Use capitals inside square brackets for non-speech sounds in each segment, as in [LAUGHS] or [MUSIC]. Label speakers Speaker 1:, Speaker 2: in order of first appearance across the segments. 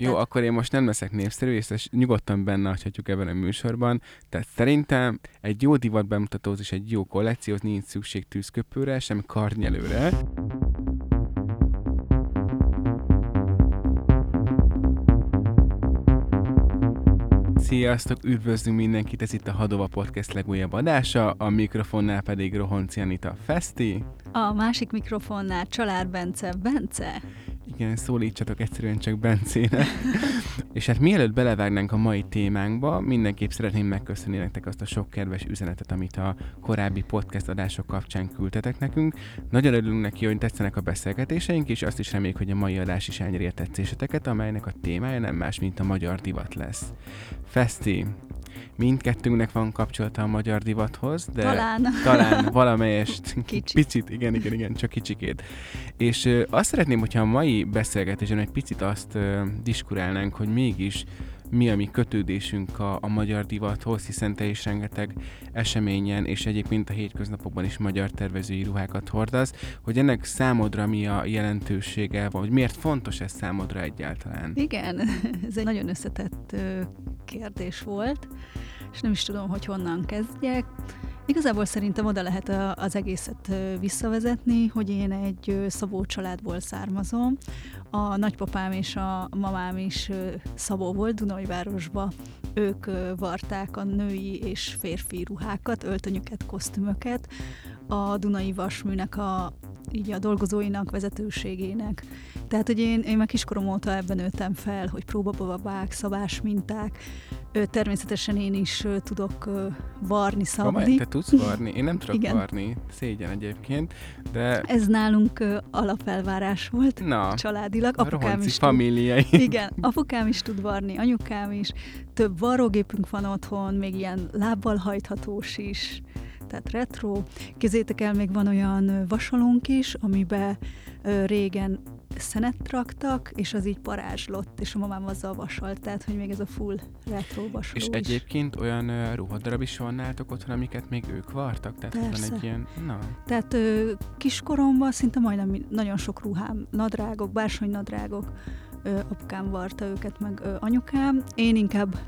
Speaker 1: Jó, Tehát... akkor én most nem leszek népszerű, és ezt nyugodtan benne hagyhatjuk ebben a műsorban. Tehát szerintem egy jó divat bemutatóhoz és egy jó kollekcióhoz nincs szükség tűzköpőre, sem karnyelőre. Sziasztok, üdvözlünk mindenkit, ez itt a Hadova Podcast legújabb adása, a mikrofonnál pedig Rohonci Anita Festi.
Speaker 2: A másik mikrofonnál Család Bence Bence.
Speaker 1: Igen, szólítsatok egyszerűen csak Bencének. [LAUGHS] és hát mielőtt belevágnánk a mai témánkba, mindenképp szeretném megköszönni nektek azt a sok kedves üzenetet, amit a korábbi podcast adások kapcsán küldtetek nekünk. Nagyon örülünk neki, hogy tetszenek a beszélgetéseink, és azt is reméljük, hogy a mai adás is elnyeri a tetszéseteket, amelynek a témája nem más, mint a magyar divat lesz. Festi, mindkettőnknek van kapcsolata a magyar divathoz, de
Speaker 2: talán,
Speaker 1: talán valamelyest [LAUGHS] Kicsit. picit, igen, igen, igen, csak kicsikét. És ö, azt szeretném, hogyha a mai beszélgetésen egy picit azt ö, diskurálnánk, hogy mégis mi a mi kötődésünk a, a magyar divathoz, hiszen te is rengeteg eseményen, és egyébként a hétköznapokban is magyar tervezői ruhákat hordasz, hogy ennek számodra mi a jelentősége, vagy miért fontos ez számodra egyáltalán?
Speaker 2: Igen, [LAUGHS] ez egy nagyon összetett kérdés volt, és nem is tudom, hogy honnan kezdjek. Igazából szerintem oda lehet az egészet visszavezetni, hogy én egy Szabó családból származom. A nagypapám és a mamám is Szabó volt Dunajvárosba. Ők varták a női és férfi ruhákat, öltönyöket, kosztümöket. A Dunai Vasműnek a így a dolgozóinak, vezetőségének. Tehát, hogy én, én már kiskorom óta ebben nőttem fel, hogy próbababák, szabás minták, Természetesen én is tudok varni, szabni. Kamaj,
Speaker 1: te tudsz varni? Én nem tudok Igen. varni, szégyen egyébként, de...
Speaker 2: Ez nálunk alapelvárás volt Na, családilag.
Speaker 1: Apukám is familiai.
Speaker 2: Tud, [LAUGHS] igen, apukám is tud varni, anyukám is. Több varrógépünk van otthon, még ilyen lábbal hajthatós is tehát retro. Kézzétek el, még van olyan vasalónk is, amiben régen szenet raktak, és az így parázslott, és a mamám azzal vasalt, tehát hogy még ez a full retro vasaló
Speaker 1: És is. egyébként olyan uh, ruhadarab is van nálatok otthon, amiket még ők vartak? Tehát Persze. van egy ilyen... Na.
Speaker 2: Tehát uh, kiskoromban szinte majdnem nagyon sok ruhám, nadrágok, bársony nadrágok, uh, apukám varta őket, meg uh, anyukám. Én inkább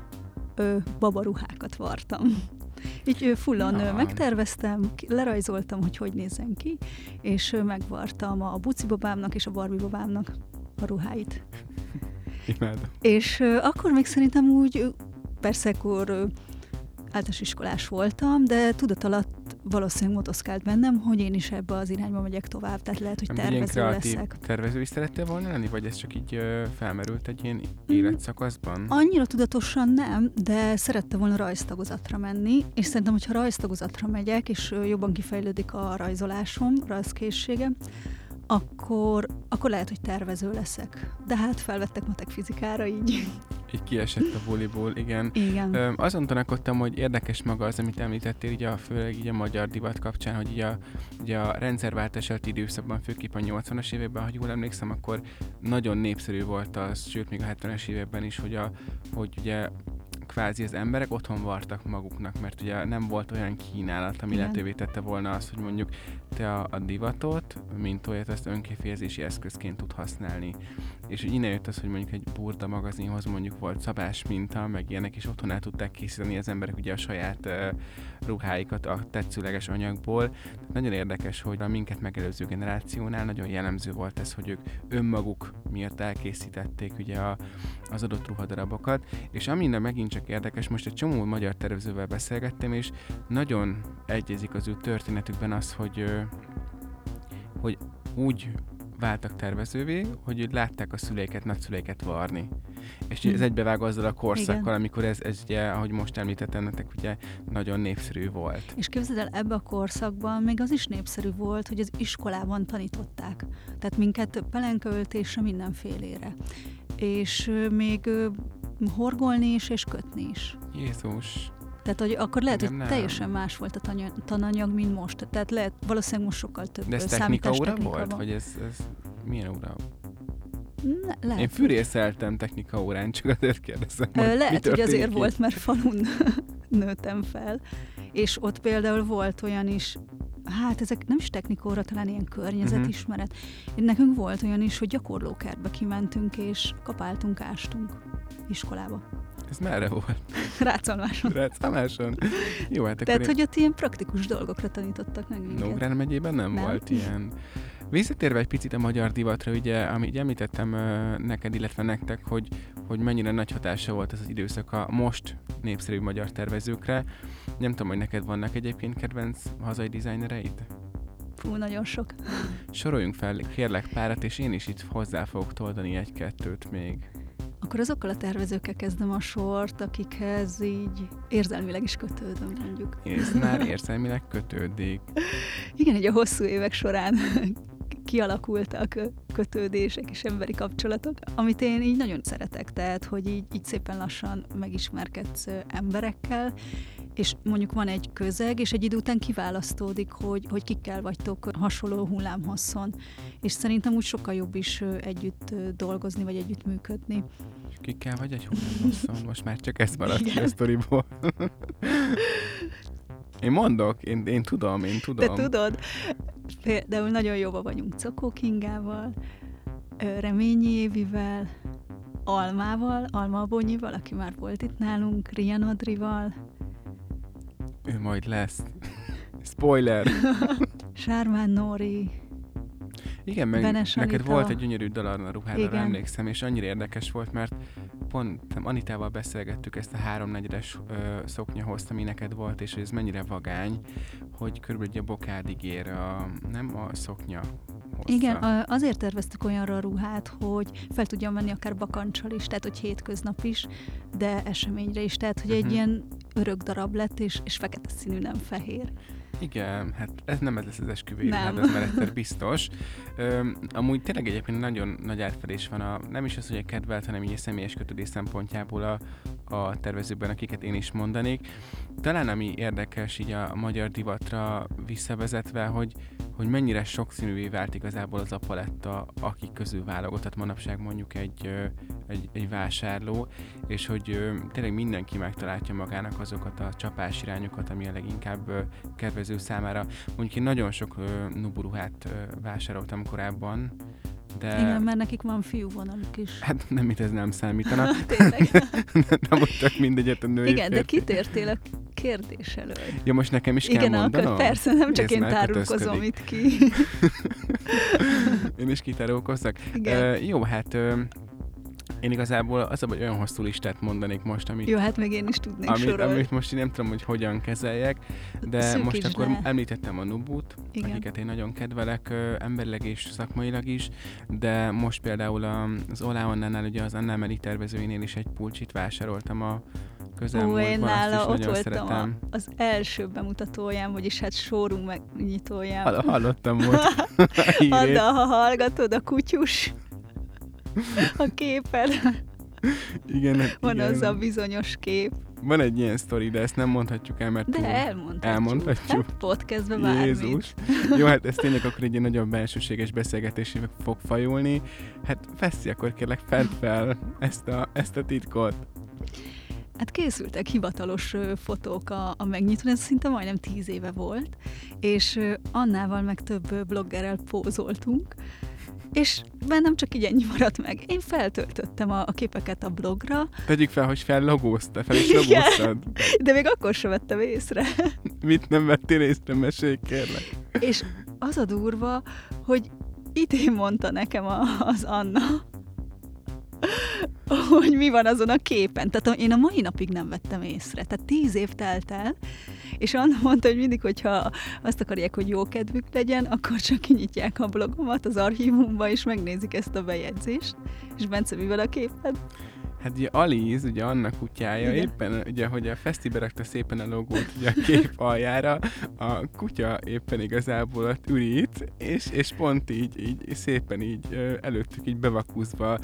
Speaker 2: uh, babaruhákat vartam. Így fullon Na. megterveztem, lerajzoltam, hogy hogy nézzen ki, és megvartam a buci babámnak és a Barbie babámnak a ruháit. [LAUGHS]
Speaker 1: Imádom.
Speaker 2: És akkor még szerintem úgy, persze akkor általános iskolás voltam, de tudat alatt valószínűleg motoszkált bennem, hogy én is ebbe az irányba megyek tovább, tehát lehet, hogy tervező leszek.
Speaker 1: tervező is szerettél volna lenni, vagy ez csak így ö, felmerült egy ilyen mm. életszakaszban?
Speaker 2: Annyira tudatosan nem, de szerette volna rajztagozatra menni, és szerintem, hogyha rajztagozatra megyek, és jobban kifejlődik a rajzolásom, rajzkészségem, akkor, akkor lehet, hogy tervező leszek. De hát felvettek matek fizikára, így.
Speaker 1: Így kiesett a buliból, igen.
Speaker 2: Igen.
Speaker 1: Ö, azon tanakodtam, hogy érdekes maga az, amit említettél, így a, főleg így a magyar divat kapcsán, hogy így a, így a rendszerváltás előtti időszakban, főképp a 80-as években, ha jól emlékszem, akkor nagyon népszerű volt az, sőt még a 70-es években is, hogy, a, hogy ugye kvázi az emberek otthon vartak maguknak, mert ugye nem volt olyan kínálat, ami Igen. lehetővé tette volna azt, hogy mondjuk te a, a divatot, mint olyat, ezt önkifejezési eszközként tud használni. És innen jött az, hogy mondjuk egy burda magazinhoz mondjuk volt szabás minta, meg ilyenek, és otthon el tudták készíteni az emberek ugye a saját uh, ruháikat a tetszőleges anyagból. Nagyon érdekes, hogy a minket megelőző generációnál nagyon jellemző volt ez, hogy ők önmaguk miatt elkészítették ugye a, az adott ruhadarabokat, és ami megint csak érdekes, most egy csomó magyar tervezővel beszélgettem, és nagyon egyezik az ő történetükben az, hogy, hogy úgy váltak tervezővé, hogy látták a szüleiket, nagyszüleiket varni. És ez egybevág azzal a korszakkal, Igen. amikor ez, ez ugye, ahogy most említettem nektek, ugye nagyon népszerű volt.
Speaker 2: És képzeld el, ebbe a korszakban még az is népszerű volt, hogy az iskolában tanították. Tehát minket pelenkööltésre mindenfélére. És még horgolni is, és kötni is.
Speaker 1: Jézus!
Speaker 2: Tehát, hogy akkor lehet, nem, hogy nem. teljesen más volt a tananyag, mint most. Tehát lehet, valószínűleg most sokkal több
Speaker 1: De ez technika óra volt? Van. Vagy ez, ez milyen óra? Ne, lehet. Én fűrészeltem technika órán, csak azért kérdezem.
Speaker 2: Ö, lehet, hogy azért ki? volt, mert falun [LAUGHS] nőttem fel. És ott például volt olyan is, hát ezek nem is technikóra, talán ilyen környezetismeret. Uh-huh. Nekünk volt olyan is, hogy gyakorlókertbe kimentünk, és kapáltunk, ástunk iskolába.
Speaker 1: Ez merre volt?
Speaker 2: Rácalmáson.
Speaker 1: Rácalmáson? Jó, hát
Speaker 2: Tehát, hogy ott ilyen praktikus dolgokra tanítottak meg minket.
Speaker 1: Nógrán megyében nem, nem volt ilyen. Visszatérve egy picit a magyar divatra, ugye, amit említettem neked, illetve nektek, hogy, hogy mennyire nagy hatása volt ez az időszak a most népszerű magyar tervezőkre. Nem tudom, hogy neked vannak egyébként kedvenc hazai dizájnereid?
Speaker 2: Fú, nagyon sok.
Speaker 1: Soroljunk fel, kérlek párat, és én is itt hozzá fogok toldani egy-kettőt még.
Speaker 2: Akkor azokkal a tervezőkkel kezdem a sort, akikhez így érzelmileg is kötődöm, mondjuk.
Speaker 1: Ez már érzelmileg kötődik.
Speaker 2: Igen, egy a hosszú évek során [LAUGHS] kialakultak kötődések és emberi kapcsolatok, amit én így nagyon szeretek, tehát, hogy így, így szépen lassan megismerkedsz emberekkel, és mondjuk van egy közeg, és egy idő után kiválasztódik, hogy, hogy kikkel vagytok hasonló hullámhosszon. És szerintem úgy sokkal jobb is együtt dolgozni, vagy együtt működni.
Speaker 1: Kikkel vagy egy hullámhosszon? Most már csak ez maradt ki a sztoriból. [LAUGHS] Én mondok, én, én tudom, én tudom.
Speaker 2: Te tudod? Például nagyon jóba vagyunk Cokó Kingával, Reményi Évivel, Almával, Alma Bonyival, aki már volt itt nálunk, Rian Adrival.
Speaker 1: Ő majd lesz. Spoiler! [LAUGHS]
Speaker 2: Sármán Nóri.
Speaker 1: Igen, meg Benes neked Anita. volt egy gyönyörű dal a ruhádra, emlékszem, és annyira érdekes volt, mert pont Anitával beszélgettük ezt a háromnegyedes szoknya hozt, ami neked volt, és ez mennyire vagány, hogy körülbelül a bokádig ér a, nem a szoknya
Speaker 2: Hossza. Igen, azért terveztük olyanra a ruhát, hogy fel tudjam menni akár bakancsal is, tehát hogy hétköznap is, de eseményre is, tehát hogy uh-huh. egy mhm. ilyen örök darab lett, és, és fekete színű, nem fehér.
Speaker 1: Igen, hát ez nem ez lesz az esküvői hát ez már egyszer biztos. Öm, amúgy tényleg egyébként nagyon nagy átfedés van, a, nem is az, hogy a kedvelt, hanem így a személyes kötődés szempontjából a, a tervezőkben, akiket én is mondanék. Talán ami érdekes így a magyar divatra visszavezetve, hogy, hogy mennyire sokszínűvé vált igazából az a paletta, akik közül válogatott manapság mondjuk egy, egy, egy vásárló, és hogy tényleg mindenki megtalálja magának azokat a csapás irányokat, ami a leginkább kedvező számára. Mondjuk én nagyon sok nuburuhát vásároltam korábban, de...
Speaker 2: Igen, mert nekik van fiú vonaluk is.
Speaker 1: Hát nem, mit ez nem számítana. [LAUGHS] Tényleg. [LAUGHS] nem mondtak mindegyet a női
Speaker 2: Igen, férfi. de kitértél a kérdés előtt.
Speaker 1: Ja, most nekem is
Speaker 2: Igen,
Speaker 1: kell mondanom?
Speaker 2: Igen, persze, nem csak én tárulkozom itt ki. [LAUGHS]
Speaker 1: én is kitárulkozzak. Igen. Uh, jó, hát uh, én igazából az a, hogy olyan hosszú listát mondanék most, amit...
Speaker 2: Jó, hát még én is tudnék amit, sorolni.
Speaker 1: Amit most én nem tudom, hogy hogyan kezeljek, de Szűkíts most akkor le. említettem a Nubut, Igen. akiket én nagyon kedvelek, ö, emberileg és szakmailag is, de most például az Olá Annánál, ugye az Annál Meli tervezőinél is egy pulcsit vásároltam a közelmúltban, én nála
Speaker 2: ott voltam a, az első bemutatóján, vagyis hát showroom megnyitóján.
Speaker 1: Hall, hallottam [LAUGHS] volt.
Speaker 2: Add, ha hallgatod, a kutyus a képen.
Speaker 1: Igen,
Speaker 2: Van
Speaker 1: igen.
Speaker 2: az a bizonyos kép.
Speaker 1: Van egy ilyen sztori, de ezt nem mondhatjuk el, mert
Speaker 2: De túl... elmondhatjuk.
Speaker 1: Elmondhatjuk.
Speaker 2: Hát podcastben bármit. Jézus.
Speaker 1: Jó, hát ez tényleg akkor egy nagyon belsőséges beszélgetésé fog fajulni. Hát Fesszi, akkor kérlek fent fel ezt a, ezt a titkot.
Speaker 2: Hát készültek hivatalos fotók a, a megnyitón, ez szinte majdnem tíz éve volt, és Annával meg több bloggerrel pózoltunk, és bennem csak így ennyi maradt meg. Én feltöltöttem a, a képeket a blogra.
Speaker 1: Tegyük fel, hogy fellogózta, fel is logóztad.
Speaker 2: De még akkor sem vettem észre. [LAUGHS]
Speaker 1: Mit nem vettél észre, mesélj kérlek.
Speaker 2: És az a durva, hogy idén mondta nekem a, az Anna, hogy mi van azon a képen. Tehát én a mai napig nem vettem észre. Tehát tíz év telt el, és Anna mondta, hogy mindig, hogyha azt akarják, hogy jó kedvük legyen, akkor csak kinyitják a blogomat az archívumba, és megnézik ezt a bejegyzést. És Bence, mivel a képed?
Speaker 1: Hát ugye Aliz, ugye annak kutyája, Igen. éppen ugye, hogy a Feszti berakta szépen a logót ugye a kép [LAUGHS] aljára, a kutya éppen igazából ott ürít, és, és pont így, így szépen így előttük így bevakúzva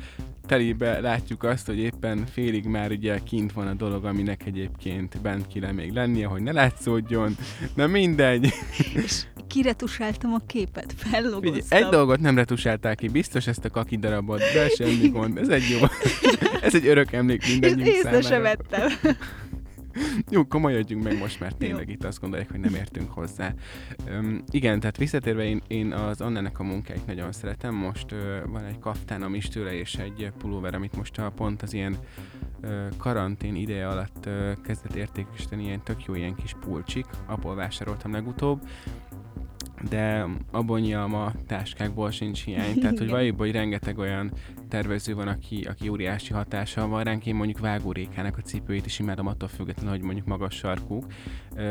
Speaker 1: telébe látjuk azt, hogy éppen félig már ugye kint van a dolog, aminek egyébként bent kéne még lennie, hogy ne látszódjon, na mindegy.
Speaker 2: És kiretusáltam a képet, fellogoztam.
Speaker 1: egy dolgot nem retusáltál ki, biztos ezt a kaki darabot, de semmi gond, ez egy jó, [LAUGHS] ez egy örök emlék mindannyiunk
Speaker 2: Észre sem vettem. [LAUGHS]
Speaker 1: Jó, komolyodjunk meg most, mert tényleg itt azt gondolják, hogy nem értünk hozzá. Um, igen, tehát visszatérve én, én az Annának a munkáit nagyon szeretem. Most uh, van egy kaftánom is tőle, és egy pulóver, amit most a pont az ilyen karantén ideje alatt kezdett értékesíteni, ilyen tök jó ilyen kis pulcsik, abból vásároltam legutóbb de abban a táskákból sincs hiány. Tehát, hogy valójában, hogy rengeteg olyan tervező van, aki, aki óriási hatással van ránk. Én mondjuk vágórékának a cipőit is imádom attól függetlenül, hogy mondjuk magas sarkúk.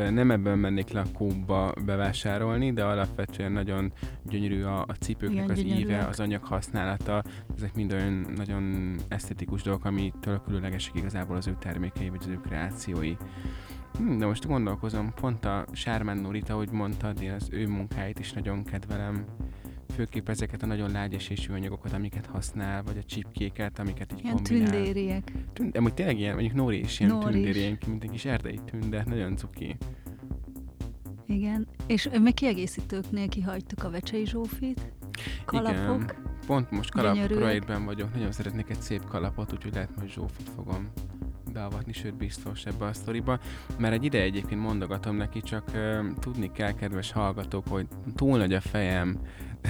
Speaker 1: Nem ebben mennék le a kóba bevásárolni, de alapvetően nagyon gyönyörű a, a cipőknek Igen, az gyönyörűek. íve, az anyag használata. Ezek mind olyan nagyon esztetikus dolgok, amitől különlegesek igazából az ő termékei, vagy az ő kreációi. Hm, de most gondolkozom, pont a Sármán Norita, ahogy mondtad, én az ő munkáit is nagyon kedvelem. Főképp ezeket a nagyon lágyesésű anyagokat, amiket használ, vagy a csipkéket, amiket így
Speaker 2: ilyen kombinál. tündériek.
Speaker 1: Tünd, amúgy tényleg ilyen, mondjuk Nóri is ilyen Nóri mint egy kis erdei tünde, nagyon cuki.
Speaker 2: Igen, és még kiegészítőknél kihagytuk a Vecsei Zsófit, kalapok. Igen.
Speaker 1: Pont most kalap vagyok, nagyon szeretnék egy szép kalapot, úgyhogy lehet, hogy Zsófit fogom beavatni, sőt biztos ebbe a sztoriba, mert egy ide egyébként mondogatom neki, csak uh, tudni kell, kedves hallgatók, hogy túl nagy a fejem,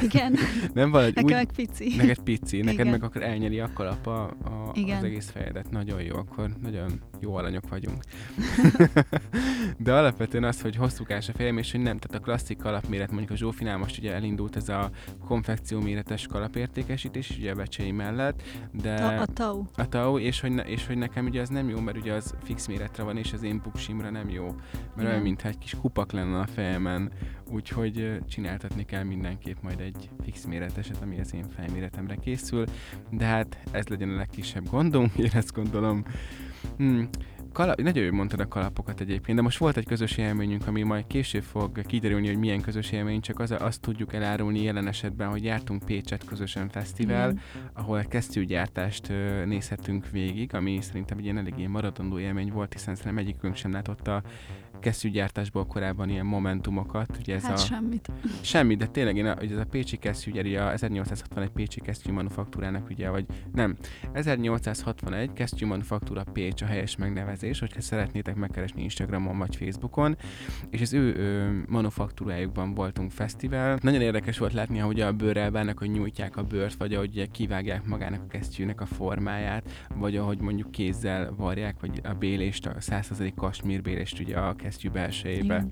Speaker 2: igen. [LAUGHS]
Speaker 1: nem valahogy
Speaker 2: Nekem úgy, meg pici.
Speaker 1: Neked pici, neked Igen. meg akkor elnyeli a kalap a, a, az egész fejedet. Nagyon jó, akkor nagyon jó alanyok vagyunk. [LAUGHS] De alapvetően az, hogy hosszúkás a fejem, és hogy nem, tehát a klasszik kalapméret, mondjuk a Zsófinál most ugye elindult ez a konfekció méretes kalapértékesítés, ugye a becsei mellett, de...
Speaker 2: A, a tau.
Speaker 1: A tau, és hogy, ne, és hogy nekem ugye az nem jó, mert ugye az fix méretre van, és az én puksimra nem jó. Mert Igen. olyan, mintha egy kis kupak lenne a fejemen, úgyhogy csináltatni kell mindenképp majd egy fix méreteset, ami az én fejméretemre készül, de hát ez legyen a legkisebb gondom, [LAUGHS] én ezt gondolom. Hmm. Kalap, nagyon jól mondtad a kalapokat egyébként, de most volt egy közös élményünk, ami majd később fog kiderülni, hogy milyen közös élmény, csak az, azt tudjuk elárulni jelen esetben, hogy jártunk Pécset közösen fesztivál, mm. ahol kesztyűgyártást nézhetünk végig, ami szerintem egy ilyen eléggé maradandó élmény volt, hiszen szerintem egyikünk sem látott a kesztyűgyártásból korábban ilyen momentumokat.
Speaker 2: Ugye ez hát a... semmit.
Speaker 1: Semmit, de tényleg én, ugye ez a Pécsi kesztyű, ugye a 1861 Pécsi kesztyű manufaktúrának, ugye, vagy nem, 1861 kesztyű manufaktúra Pécs a helyes megnevezés, hogyha szeretnétek megkeresni Instagramon vagy Facebookon, és az ő, ő manufaktúrájukban voltunk fesztivál. Nagyon érdekes volt látni, ahogy a bőrrel bánnak, hogy nyújtják a bőrt, vagy ahogy ugye kivágják magának a kesztyűnek a formáját, vagy ahogy mondjuk kézzel varják, vagy a bélést, a 100% kasmírbélést ugye a kesztyű belsejébe. Igen.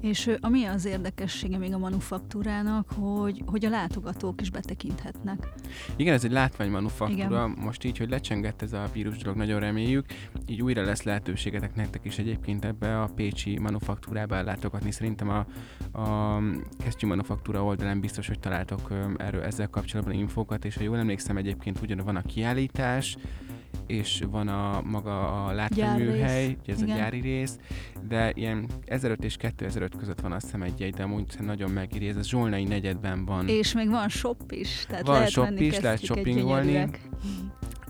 Speaker 2: És ami az érdekessége még a manufaktúrának, hogy, hogy a látogatók is betekinthetnek.
Speaker 1: Igen, ez egy látványmanufaktúra. Igen. Most így, hogy lecsengett ez a vírus dolog, nagyon reméljük. Így újra lesz lehetőségetek nektek is egyébként ebbe a Pécsi manufaktúrába látogatni. Szerintem a, a kesztyű manufaktúra oldalán biztos, hogy találtok erről ezzel kapcsolatban infókat, és ha jól emlékszem, egyébként ugyan van a kiállítás, és van a maga a látványműhely, ugye ez Igen. a gyári rész, de ilyen 1005 és 2005 között van azt hiszem egy jegy, de amúgy nagyon megéri, ez a Zsolnai negyedben van.
Speaker 2: És még van shop is, tehát
Speaker 1: van
Speaker 2: lehet
Speaker 1: shop is, lehet shoppingolni.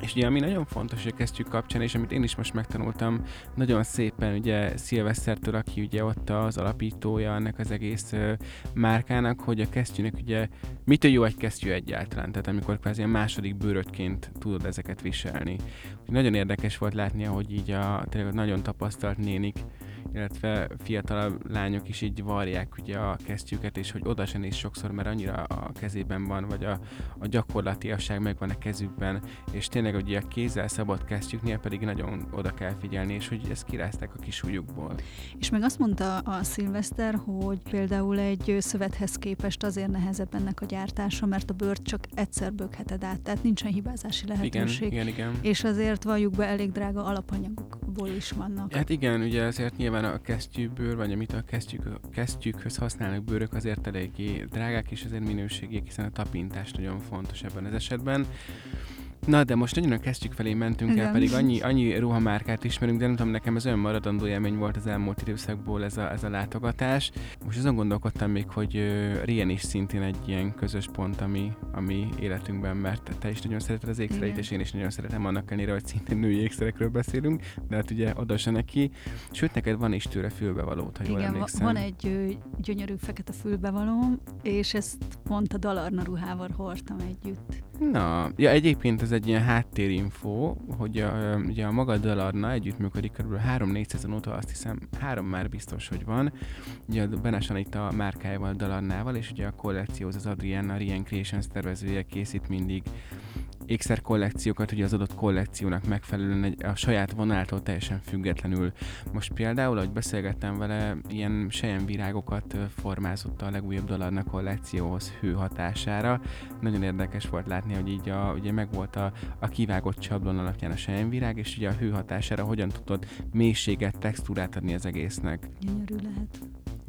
Speaker 1: És ugye ami nagyon fontos a kesztyűk kapcsán, és amit én is most megtanultam nagyon szépen, ugye Szilvesztertől, aki ugye ott az alapítója ennek az egész uh, márkának, hogy a kesztyűnek ugye mitől jó egy kesztyű egyáltalán, tehát amikor kvázi a második bőrödként tudod ezeket viselni. Úgy nagyon érdekes volt látni, hogy így a tényleg nagyon tapasztalt nénik illetve fiatalabb lányok is így varják ugye a kesztyűket, és hogy oda sem néz sokszor, mert annyira a kezében van, vagy a, a gyakorlatiasság megvan a kezükben, és tényleg ugye a kézzel szabott kesztyűknél pedig nagyon oda kell figyelni, és hogy ezt kirázták a kis ujjukból.
Speaker 2: És meg azt mondta a Szilveszter, hogy például egy szövethez képest azért nehezebb ennek a gyártása, mert a bőrt csak egyszer bögheted át, tehát nincsen hibázási lehetőség.
Speaker 1: Igen, igen, igen.
Speaker 2: És azért valljuk be, elég drága alapanyagokból is vannak.
Speaker 1: Hát igen, ugye azért nyilván a kesztyűbőr, vagy amit a kesztyűk, kesztyűkhöz használnak bőrök azért eléggé drágák, és azért minőségiek, hiszen a tapintás nagyon fontos ebben az esetben. Na, de most nagyon a kesztyűk felé mentünk Igen. el, pedig annyi, annyi ruhamárkát ismerünk, de nem tudom, nekem ez olyan maradandó élmény volt az elmúlt időszakból ez a, ez a látogatás. Most azon gondolkodtam még, hogy uh, Rien is szintén egy ilyen közös pont, ami, ami életünkben, mert te is nagyon szereted az ékszereit, és én is nagyon szeretem annak ellenére, hogy szintén női ékszerekről beszélünk, de hát ugye oda se neki. Sőt, neked van is tőle fülbevalót, ha jól
Speaker 2: Igen,
Speaker 1: emlékszem.
Speaker 2: van egy gyönyörű fekete fülbevalóm, és ezt pont a Dalarna ruhával hordtam együtt.
Speaker 1: Na, ja, egyébként ez egy ilyen háttérinfo, hogy a, ugye a maga Dalarna együttműködik kb. 3-4 szezon óta, azt hiszem három már biztos, hogy van. Ugye a Benes Anita márkájával, Dalarnával, és ugye a kollekcióz az Adriana Rien Creations tervezője készít mindig ékszer kollekciókat, ugye az adott kollekciónak megfelelően egy, a saját vonalától teljesen függetlenül. Most például, ahogy beszélgettem vele, ilyen virágokat formázott a legújabb Dalarna kollekcióhoz hő hatására. Nagyon érdekes volt látni, hogy így a, ugye megvolt a, a kivágott csablon alapján a virág, és ugye a hő hatására hogyan tudod mélységet, textúrát adni az egésznek.
Speaker 2: Gyönyörű lehet.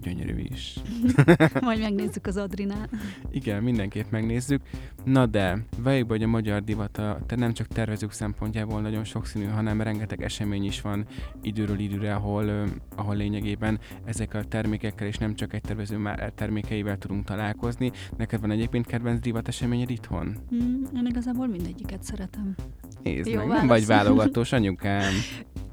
Speaker 1: Gyönyörű is. [LAUGHS]
Speaker 2: Majd megnézzük az Adrinál.
Speaker 1: Igen, mindenképp megnézzük. Na de, valljuk hogy a magyar divata te nem csak tervezők szempontjából nagyon sokszínű, hanem rengeteg esemény is van időről időre, ahol, ahol lényegében ezek a termékekkel és nem csak egy tervező már termékeivel tudunk találkozni. Neked van egyébként kedvenc divat eseményed itthon?
Speaker 2: Mm, én igazából mindegyiket szeretem.
Speaker 1: Nézd Jó, meg, válasz. nem vagy [LAUGHS] válogatós anyukám.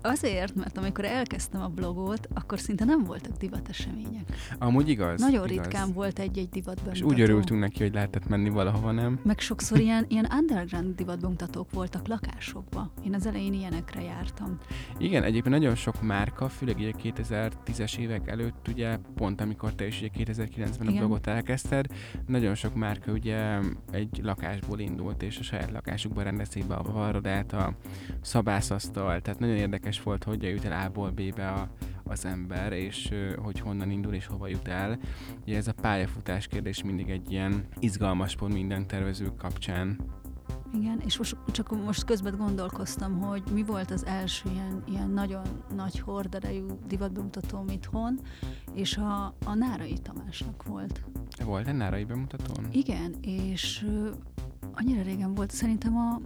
Speaker 2: Azért, mert amikor elkezdtem a blogot, akkor szinte nem voltak divatesemények.
Speaker 1: Amúgy igaz.
Speaker 2: Nagyon
Speaker 1: igaz.
Speaker 2: ritkán volt egy-egy divatbemutató.
Speaker 1: És úgy örültünk neki, hogy lehetett menni valahova, nem?
Speaker 2: Meg sokszor ilyen, ilyen underground divatbemutatók voltak lakásokba. Én az elején ilyenekre jártam.
Speaker 1: Igen, egyébként nagyon sok márka, főleg ugye 2010-es évek előtt, ugye pont amikor te is ugye 2009-ben Igen. a blogot elkezdted, nagyon sok márka ugye egy lakásból indult, és a saját lakásukban rendezték be a varrodát, a szabászasztal, tehát nagyon érdekes volt, hogy jut el A-ból B-be a, az ember, és hogy honnan indul és hova jut el. Ugye ez a pályafutás kérdés mindig egy ilyen izgalmas pont minden tervező kapcsán.
Speaker 2: Igen, és most, csak most közben gondolkoztam, hogy mi volt az első ilyen, ilyen nagyon nagy horderejű divatbemutatóm itthon, és a, a Nárai Tamásnak volt.
Speaker 1: Volt egy Nárai bemutatón?
Speaker 2: Igen, és annyira régen volt, szerintem a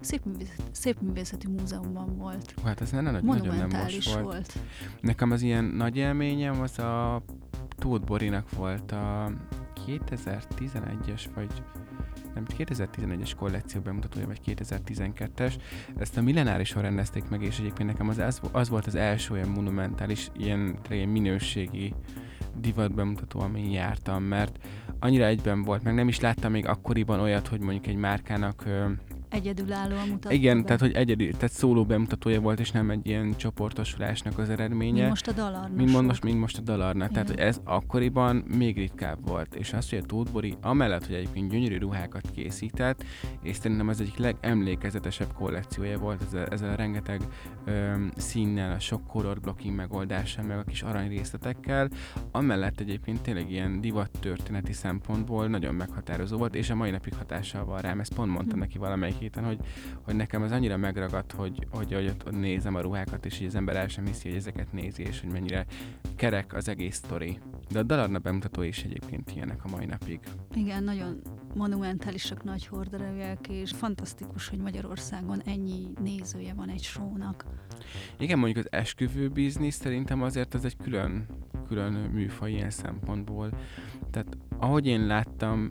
Speaker 2: Szépművészeti, Szépművészeti Múzeumban volt.
Speaker 1: Hát ez nem, nagyon nem most volt. volt. Nekem az ilyen nagy élményem az a Tóth Borinak volt a 2011-es, vagy nem 2011-es kollekció bemutatója, vagy 2012-es. Ezt a millenárison rendezték meg, és egyébként nekem az, az, az volt az első olyan monumentális, ilyen, ilyen minőségi divat bemutató, amin jártam, mert annyira egyben volt, meg nem is láttam még akkoriban olyat, hogy mondjuk egy márkának
Speaker 2: Egyedülállóan mutatta
Speaker 1: Igen, be. tehát hogy egyedül, tehát szóló bemutatója volt, és nem egy ilyen csoportosulásnak az eredménye.
Speaker 2: Mi most a dalarna.
Speaker 1: Mint most, mint most a dalarna. Igen. Tehát hogy ez akkoriban még ritkább volt. És az, hogy a Tóth Bori, amellett, hogy egyébként gyönyörű ruhákat készített, és szerintem az egyik legemlékezetesebb kollekciója volt ezzel, ezzel a rengeteg öm, színnel, a sok color blocking megoldással, meg a kis arany részletekkel. Amellett egyébként tényleg ilyen divat történeti szempontból nagyon meghatározó volt, és a mai napig hatással van rám. Ezt pont mondtam hm. neki valamelyik héten, hogy, hogy nekem az annyira megragadt, hogy, hogy, hogy ott nézem a ruhákat, és hogy az ember el sem hiszi, hogy ezeket nézi, és hogy mennyire kerek az egész sztori. De a Dalarna bemutató is egyébként ilyenek a mai napig.
Speaker 2: Igen, nagyon monumentálisak nagy horderevek, és fantasztikus, hogy Magyarországon ennyi nézője van egy sónak.
Speaker 1: Igen, mondjuk az esküvő biznisz szerintem azért az egy külön, külön műfaj ilyen szempontból. Tehát ahogy én láttam,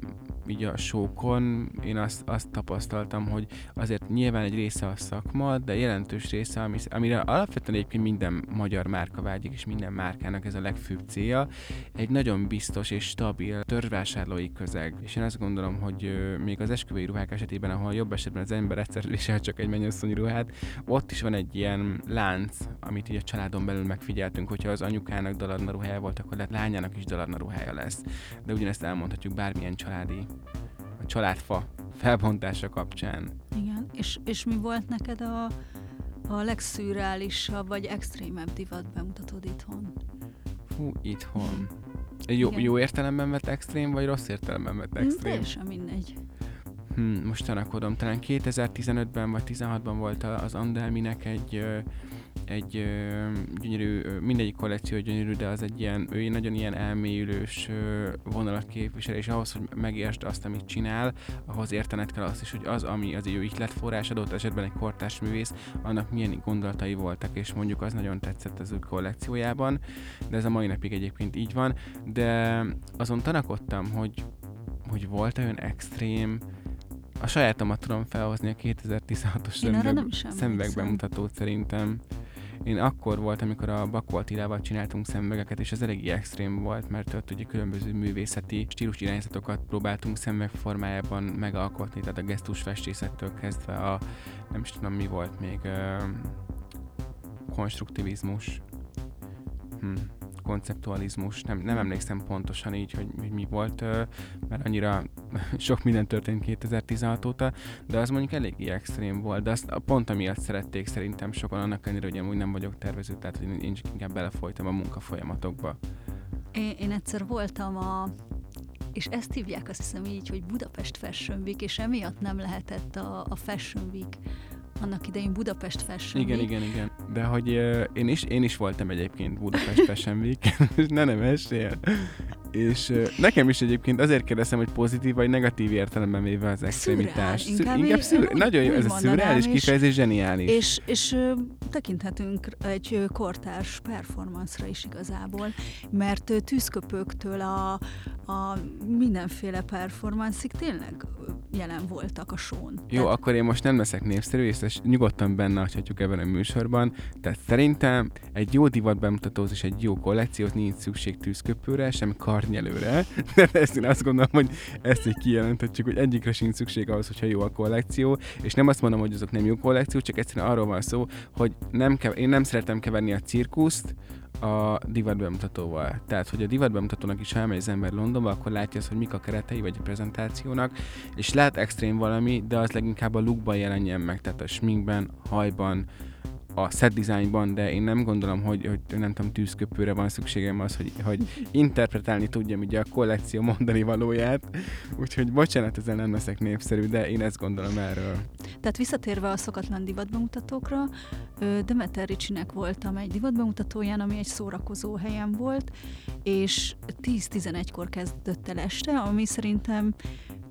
Speaker 1: így a sókon én azt, azt tapasztaltam, hogy azért nyilván egy része a szakma, de jelentős része, ami, amire alapvetően egyébként minden magyar márka vágyik, és minden márkának ez a legfőbb célja, egy nagyon biztos és stabil törzsvásárlói közeg. És én azt gondolom, hogy még az esküvői ruhák esetében, ahol jobb esetben az ember egyszer [LAUGHS] visel csak egy mennyasszonyi ruhát, ott is van egy ilyen lánc, amit így a családon belül megfigyeltünk, hogyha az anyukának daladna ruhája volt, akkor lehet lányának is daladna ruhája lesz. De ugyanezt elmondhatjuk bármilyen családi a családfa felbontása kapcsán.
Speaker 2: Igen, és, és mi volt neked a, a legszürreálisabb vagy extrémebb divat bemutatód itthon?
Speaker 1: Fú, itthon. Jó, jó értelemben vett extrém, vagy rossz értelemben vett hm, extrém?
Speaker 2: Teljesen mindegy.
Speaker 1: Hmm, most tanakodom, talán 2015-ben vagy 16-ban volt az Andelminek egy egy ö, gyönyörű, ö, mindegyik kollekció gyönyörű, de az egy ilyen, ő nagyon ilyen elmélyülős ö, vonalat képvisel, és ahhoz, hogy megértsd azt, amit csinál, ahhoz értened kell azt is, hogy az, ami az ő ihletforrás adott esetben egy kortárs művész, annak milyen gondolatai voltak, és mondjuk az nagyon tetszett az ő kollekciójában, de ez a mai napig egyébként így van, de azon tanakodtam, hogy, hogy volt olyan extrém, a sajátomat tudom felhozni a 2016-os szemüveg, szemüvegbemutatót szerintem én akkor volt, amikor a Bakó Attilával csináltunk szemüvegeket, és ez eléggé extrém volt, mert ott ugye különböző művészeti stílus irányzatokat próbáltunk szemüveg formájában megalkotni, tehát a gesztus festészettől kezdve a, nem is tudom mi volt még, ö, konstruktivizmus, hm, konceptualizmus, nem, nem emlékszem pontosan így, hogy, hogy mi volt, mert annyira [LAUGHS] sok minden történt 2016 óta, de az mondjuk eléggé extrém volt, de azt pont amiatt szerették szerintem sokan, annak ellenére, hogy amúgy nem vagyok tervező, tehát hogy én csak inkább belefolytam a munkafolyamatokba.
Speaker 2: Én, én egyszer voltam a és ezt hívják azt hiszem így, hogy Budapest Fashion Week, és emiatt nem lehetett a, a Fashion Week annak idején Budapest Fashion
Speaker 1: Igen, igen, igen. De hogy uh, én, is, én is voltam egyébként Budapest Fashion Week, [LAUGHS] ne nem esél. És uh, nekem is egyébként azért kérdezem, hogy pozitív vagy negatív értelemben véve az extremitás.
Speaker 2: Szürreál, inkább,
Speaker 1: inkább szür,
Speaker 2: úgy,
Speaker 1: nagyon jó, ez a szürreális
Speaker 2: és,
Speaker 1: kifejezés zseniális.
Speaker 2: És, és tekinthetünk egy kortárs performance-ra is igazából, mert ö, tűzköpőktől a, a mindenféle performance tényleg jelen voltak a són.
Speaker 1: Jó, Tehát... akkor én most nem leszek népszerű, és nyugodtan benne hagyhatjuk ebben a műsorban. Tehát szerintem egy jó divat bemutatóhoz és egy jó kollekcióhoz nincs szükség tűzköpőre, sem karnyelőre. [LAUGHS] De ezt én azt gondolom, hogy ezt így kijelenthetjük, hogy egyikre sincs szükség ahhoz, hogyha jó a kollekció. És nem azt mondom, hogy azok nem jó kollekció, csak egyszerűen arról van szó, hogy nem kev- én nem szeretem keverni a cirkuszt, a divat bemutatóval. Tehát, hogy a divat bemutatónak is, elmegy az ember Londonba, akkor látja azt, hogy mik a keretei, vagy a prezentációnak, és lehet extrém valami, de az leginkább a lookban jelenjen meg, tehát a sminkben, hajban, a set designban, de én nem gondolom, hogy, hogy nem tudom, tűzköpőre van szükségem az, hogy, hogy interpretálni tudjam ugye a kollekció mondani valóját. Úgyhogy bocsánat, ezzel nem leszek népszerű, de én ezt gondolom erről.
Speaker 2: Tehát visszatérve a szokatlan divatbemutatókra, Demeter Ricsinek voltam egy divatbemutatóján, ami egy szórakozó helyen volt, és 10-11-kor kezdődött el este, ami szerintem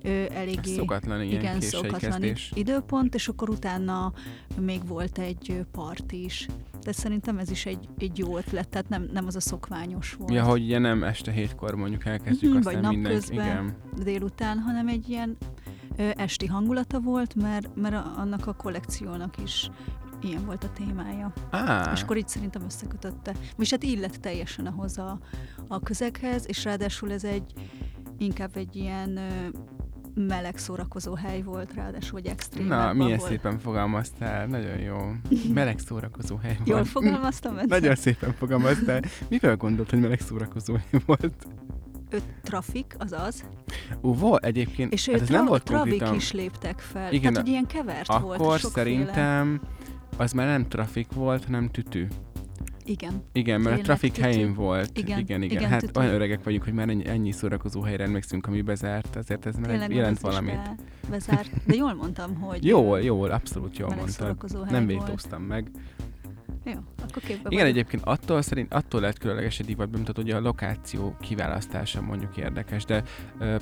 Speaker 2: ö, eléggé
Speaker 1: szokatlan, ilyen
Speaker 2: igen, szokatlan
Speaker 1: kezdés.
Speaker 2: időpont, és akkor utána még volt egy part is. De szerintem ez is egy, egy jó ötlet, tehát nem, nem az a szokványos volt.
Speaker 1: Ja, hogy ugye nem este hétkor mondjuk elkezdjük,
Speaker 2: Mhm,
Speaker 1: aztán
Speaker 2: vagy
Speaker 1: minden,
Speaker 2: napközben,
Speaker 1: igen.
Speaker 2: délután, hanem egy ilyen ö, esti hangulata volt, mert, mert annak a kollekciónak is ilyen volt a témája.
Speaker 1: Á,
Speaker 2: És akkor így szerintem összekötötte. És hát illet teljesen ahhoz a, a közeghez, és ráadásul ez egy inkább egy ilyen ö, meleg szórakozó hely volt, ráadásul, hogy extrém.
Speaker 1: na, milyen szépen fogalmaztál, nagyon jó. [LAUGHS] Meleg szórakozó hely volt.
Speaker 2: Jól fogalmaztam [LAUGHS] ezt?
Speaker 1: Nagyon szépen fogalmaztál. Mivel gondolt, hogy meleg szórakozó hely volt?
Speaker 2: Ö, trafik, az az.
Speaker 1: Ó, volt egyébként,
Speaker 2: És
Speaker 1: hát
Speaker 2: hát
Speaker 1: ez nem volt konkrétan.
Speaker 2: is léptek fel.
Speaker 1: Igen,
Speaker 2: Tehát, hogy ilyen kevert volt.
Speaker 1: Akkor szerintem az már nem trafik volt, hanem tütü.
Speaker 2: Igen.
Speaker 1: Igen, mert a
Speaker 2: Tényleg
Speaker 1: trafik
Speaker 2: tütü.
Speaker 1: helyén volt.
Speaker 2: Igen,
Speaker 1: igen. igen.
Speaker 2: igen,
Speaker 1: Hát
Speaker 2: tütü.
Speaker 1: olyan öregek vagyunk, hogy már ennyi, ennyi szórakozó helyre emlékszünk, ami bezárt, azért ez már
Speaker 2: Tényleg
Speaker 1: jelent
Speaker 2: az is
Speaker 1: valamit.
Speaker 2: be- Bezárt. De jól mondtam, hogy...
Speaker 1: Jól, jól, abszolút jól
Speaker 2: hely
Speaker 1: Nem vétóztam meg.
Speaker 2: Jó, akkor képbe
Speaker 1: Igen,
Speaker 2: vagyok.
Speaker 1: egyébként attól szerint, attól lehet különleges egy divat bemutató, hogy a lokáció kiválasztása mondjuk érdekes, de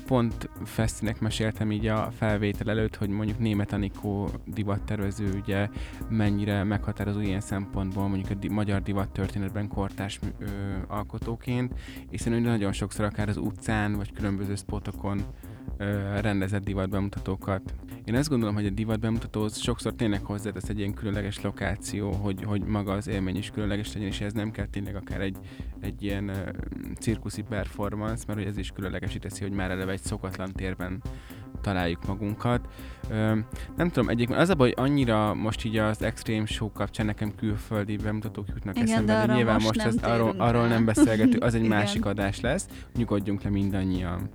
Speaker 1: pont Fesztinek meséltem így a felvétel előtt, hogy mondjuk német Anikó divattervező ugye mennyire meghatározó ilyen szempontból, mondjuk a di- magyar divat történetben kortárs ö, alkotóként, és szerintem nagyon sokszor akár az utcán, vagy különböző spotokon rendezett divat bemutatókat. Én azt gondolom, hogy a divat bemutató az sokszor tényleg hozzátesz egy ilyen különleges lokáció, hogy, hogy maga az élmény is különleges legyen, és ez nem kell tényleg akár egy, egy ilyen uh, cirkuszi performance, mert hogy ez is különlegesít teszi, hogy már eleve egy szokatlan térben találjuk magunkat. Ö, nem tudom, egyébként az a baj, hogy annyira most így az Extreme Show kapcsán nekem külföldi bemutatók jutnak
Speaker 2: Igen,
Speaker 1: eszembe,
Speaker 2: de
Speaker 1: de nyilván
Speaker 2: most
Speaker 1: most, ez, arról, arról nem beszélgetünk, az egy [LAUGHS] másik adás lesz, nyugodjunk le mindannyian.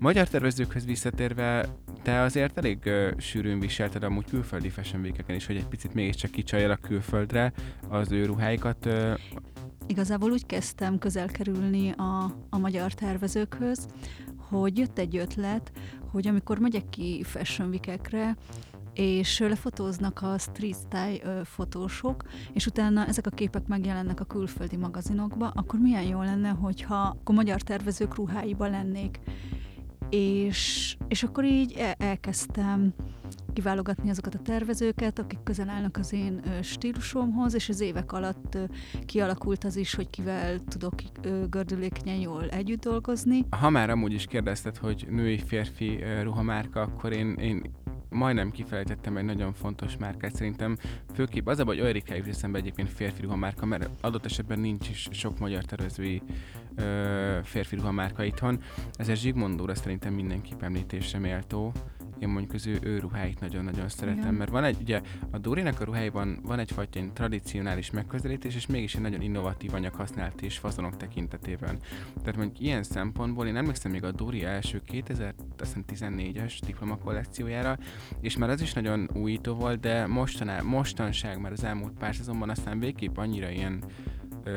Speaker 1: Magyar tervezőkhöz visszatérve, te azért elég ö, sűrűn viselted amúgy külföldi fashion week is, hogy egy picit mégiscsak kicsajjal a külföldre az ő ruháikat. Ö,
Speaker 2: Igazából úgy kezdtem közel kerülni a, a magyar tervezőkhöz, hogy jött egy ötlet, hogy amikor megyek ki fashion weekekre, és lefotóznak a street style fotósok, és utána ezek a képek megjelennek a külföldi magazinokba, akkor milyen jó lenne, hogyha a magyar tervezők ruháiba lennék. És, és akkor így el, elkezdtem kiválogatni azokat a tervezőket, akik közel állnak az én stílusomhoz, és az évek alatt kialakult az is, hogy kivel tudok gördülékenyen jól együtt dolgozni.
Speaker 1: ha már amúgy is kérdezted, hogy női-férfi ruhamárka, akkor én, én majdnem kifelejtettem egy nagyon fontos márkát, szerintem főképp az a baj, hogy olyan ritkán jut eszembe egyébként férfi ruhamárka, mert adott esetben nincs is sok magyar tervezői ö, férfi ruhamárka itthon. Ez a Zsigmondóra szerintem mindenképp említésre méltó én mondjuk az ő, ő ruháit nagyon-nagyon szeretem, Igen. mert van egy, ugye a Dórinak a ruháiban van egyfajta egy tradicionális megközelítés, és mégis egy nagyon innovatív anyag használt és fazonok tekintetében. Tehát mondjuk ilyen szempontból én emlékszem még a Dóri első 2014-es diploma kollekciójára, és már az is nagyon újító volt, de mostaná, mostanság már az elmúlt pár szezonban aztán végképp annyira ilyen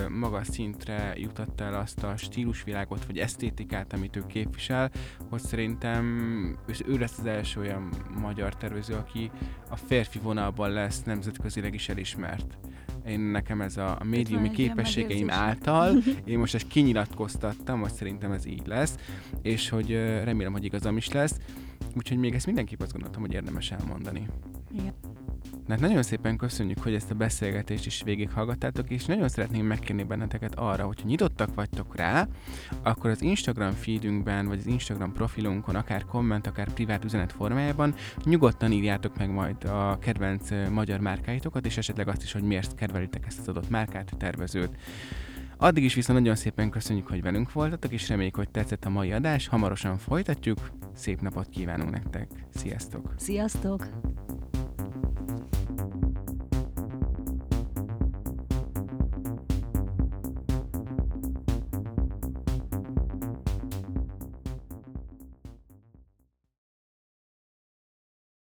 Speaker 1: magas szintre jutatta el azt a stílusvilágot, vagy esztétikát, amit ő képvisel, hogy szerintem ő lesz az első olyan magyar tervező, aki a férfi vonalban lesz nemzetközileg is elismert. Én nekem ez a, a médiumi képességeim által, [LAUGHS] én most ezt kinyilatkoztattam, hogy szerintem ez így lesz, és hogy remélem, hogy igazam is lesz. Úgyhogy még ezt mindenképp azt gondoltam, hogy érdemes elmondani. Igen. Hát nagyon szépen köszönjük, hogy ezt a beszélgetést is végighallgattátok, és nagyon szeretném megkérni benneteket arra, hogyha nyitottak vagytok rá, akkor az Instagram feedünkben, vagy az Instagram profilunkon, akár komment, akár privát üzenet formájában nyugodtan írjátok meg majd a kedvenc magyar márkáitokat, és esetleg azt is, hogy miért kedvelitek ezt az adott márkát, tervezőt. Addig is viszont nagyon szépen köszönjük, hogy velünk voltatok, és reméljük, hogy tetszett a mai adás. Hamarosan folytatjuk. Szép napot kívánunk nektek. Sziasztok!
Speaker 2: Sziasztok!